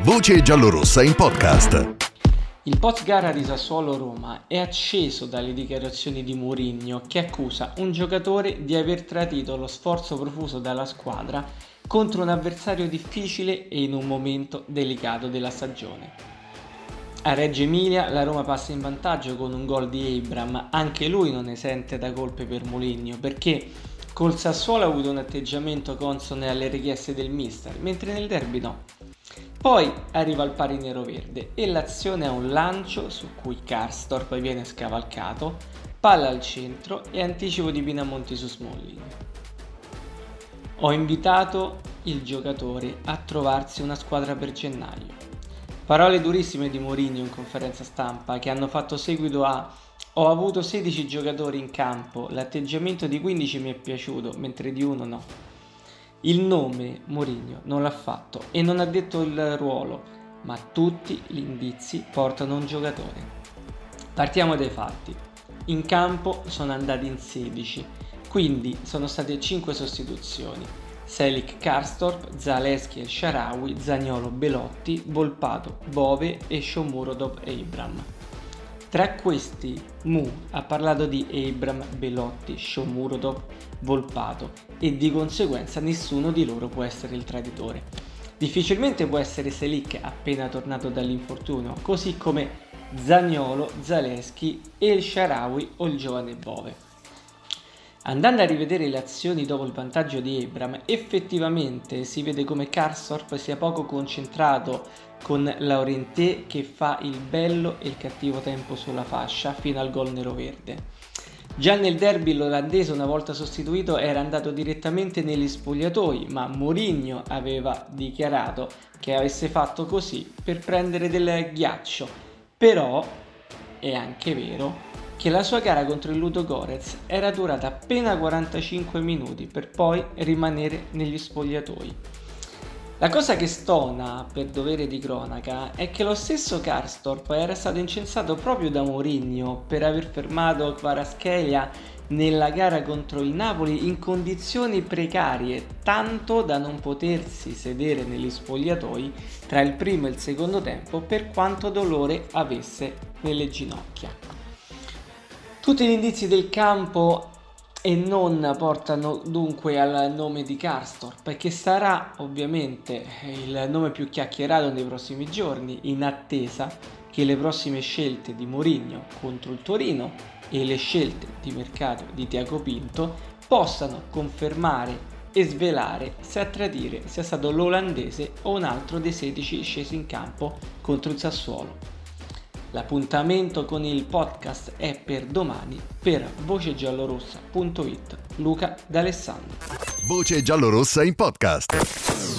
Voce giallorossa in podcast. Il post gara di Sassuolo-Roma è acceso dalle dichiarazioni di Mourinho che accusa un giocatore di aver tradito lo sforzo profuso dalla squadra contro un avversario difficile e in un momento delicato della stagione. A Reggio Emilia la Roma passa in vantaggio con un gol di Abram, anche lui non esente da colpe per Mourinho perché Col Sassuolo ha avuto un atteggiamento consone alle richieste del mister, mentre nel derby no. Poi arriva il pari nero-verde e l'azione ha un lancio su cui Karstorp viene scavalcato, palla al centro e anticipo di Pinamonti su Smalling. Ho invitato il giocatore a trovarsi una squadra per gennaio. Parole durissime di Mourinho in conferenza stampa che hanno fatto seguito a ho avuto 16 giocatori in campo, l'atteggiamento di 15 mi è piaciuto, mentre di uno no. Il nome Mourinho non l'ha fatto e non ha detto il ruolo, ma tutti gli indizi portano un giocatore. Partiamo dai fatti. In campo sono andati in 16, quindi sono state 5 sostituzioni. Selic Karstorp, Zaleschi e Sharawi, Zagnolo Belotti, Volpato, Bove e Shomurodov Abram. Tra questi, Mu ha parlato di Abram, Belotti, Shomurodov, Volpato e di conseguenza nessuno di loro può essere il traditore. Difficilmente può essere Selic appena tornato dall'infortunio, così come Zagnolo, Zaleschi, El Sharawi o il giovane Bove. Andando a rivedere le azioni dopo il vantaggio di Abram, effettivamente si vede come Karstorp sia poco concentrato con Laurentè che fa il bello e il cattivo tempo sulla fascia fino al gol nero-verde. Già nel derby l'olandese una volta sostituito era andato direttamente negli spogliatoi, ma Mourinho aveva dichiarato che avesse fatto così per prendere del ghiaccio. Però è anche vero che la sua gara contro il Ludo Gorez era durata appena 45 minuti per poi rimanere negli spogliatoi. La cosa che stona, per dovere di cronaca, è che lo stesso Karstorp era stato incensato proprio da Mourinho per aver fermato Kvaratskhelia nella gara contro il Napoli in condizioni precarie, tanto da non potersi sedere negli spogliatoi tra il primo e il secondo tempo per quanto dolore avesse nelle ginocchia. Tutti gli indizi del campo e non portano dunque al nome di Karstorp, che sarà ovviamente il nome più chiacchierato nei prossimi giorni, in attesa che le prossime scelte di Mourinho contro il Torino e le scelte di mercato di Tiago Pinto possano confermare e svelare se a tradire sia stato l'olandese o un altro dei 16 scesi in campo contro il Sassuolo. L'appuntamento con il podcast è per domani per vocegiallorossa.it. Luca D'Alessandro. Voce giallorossa in podcast.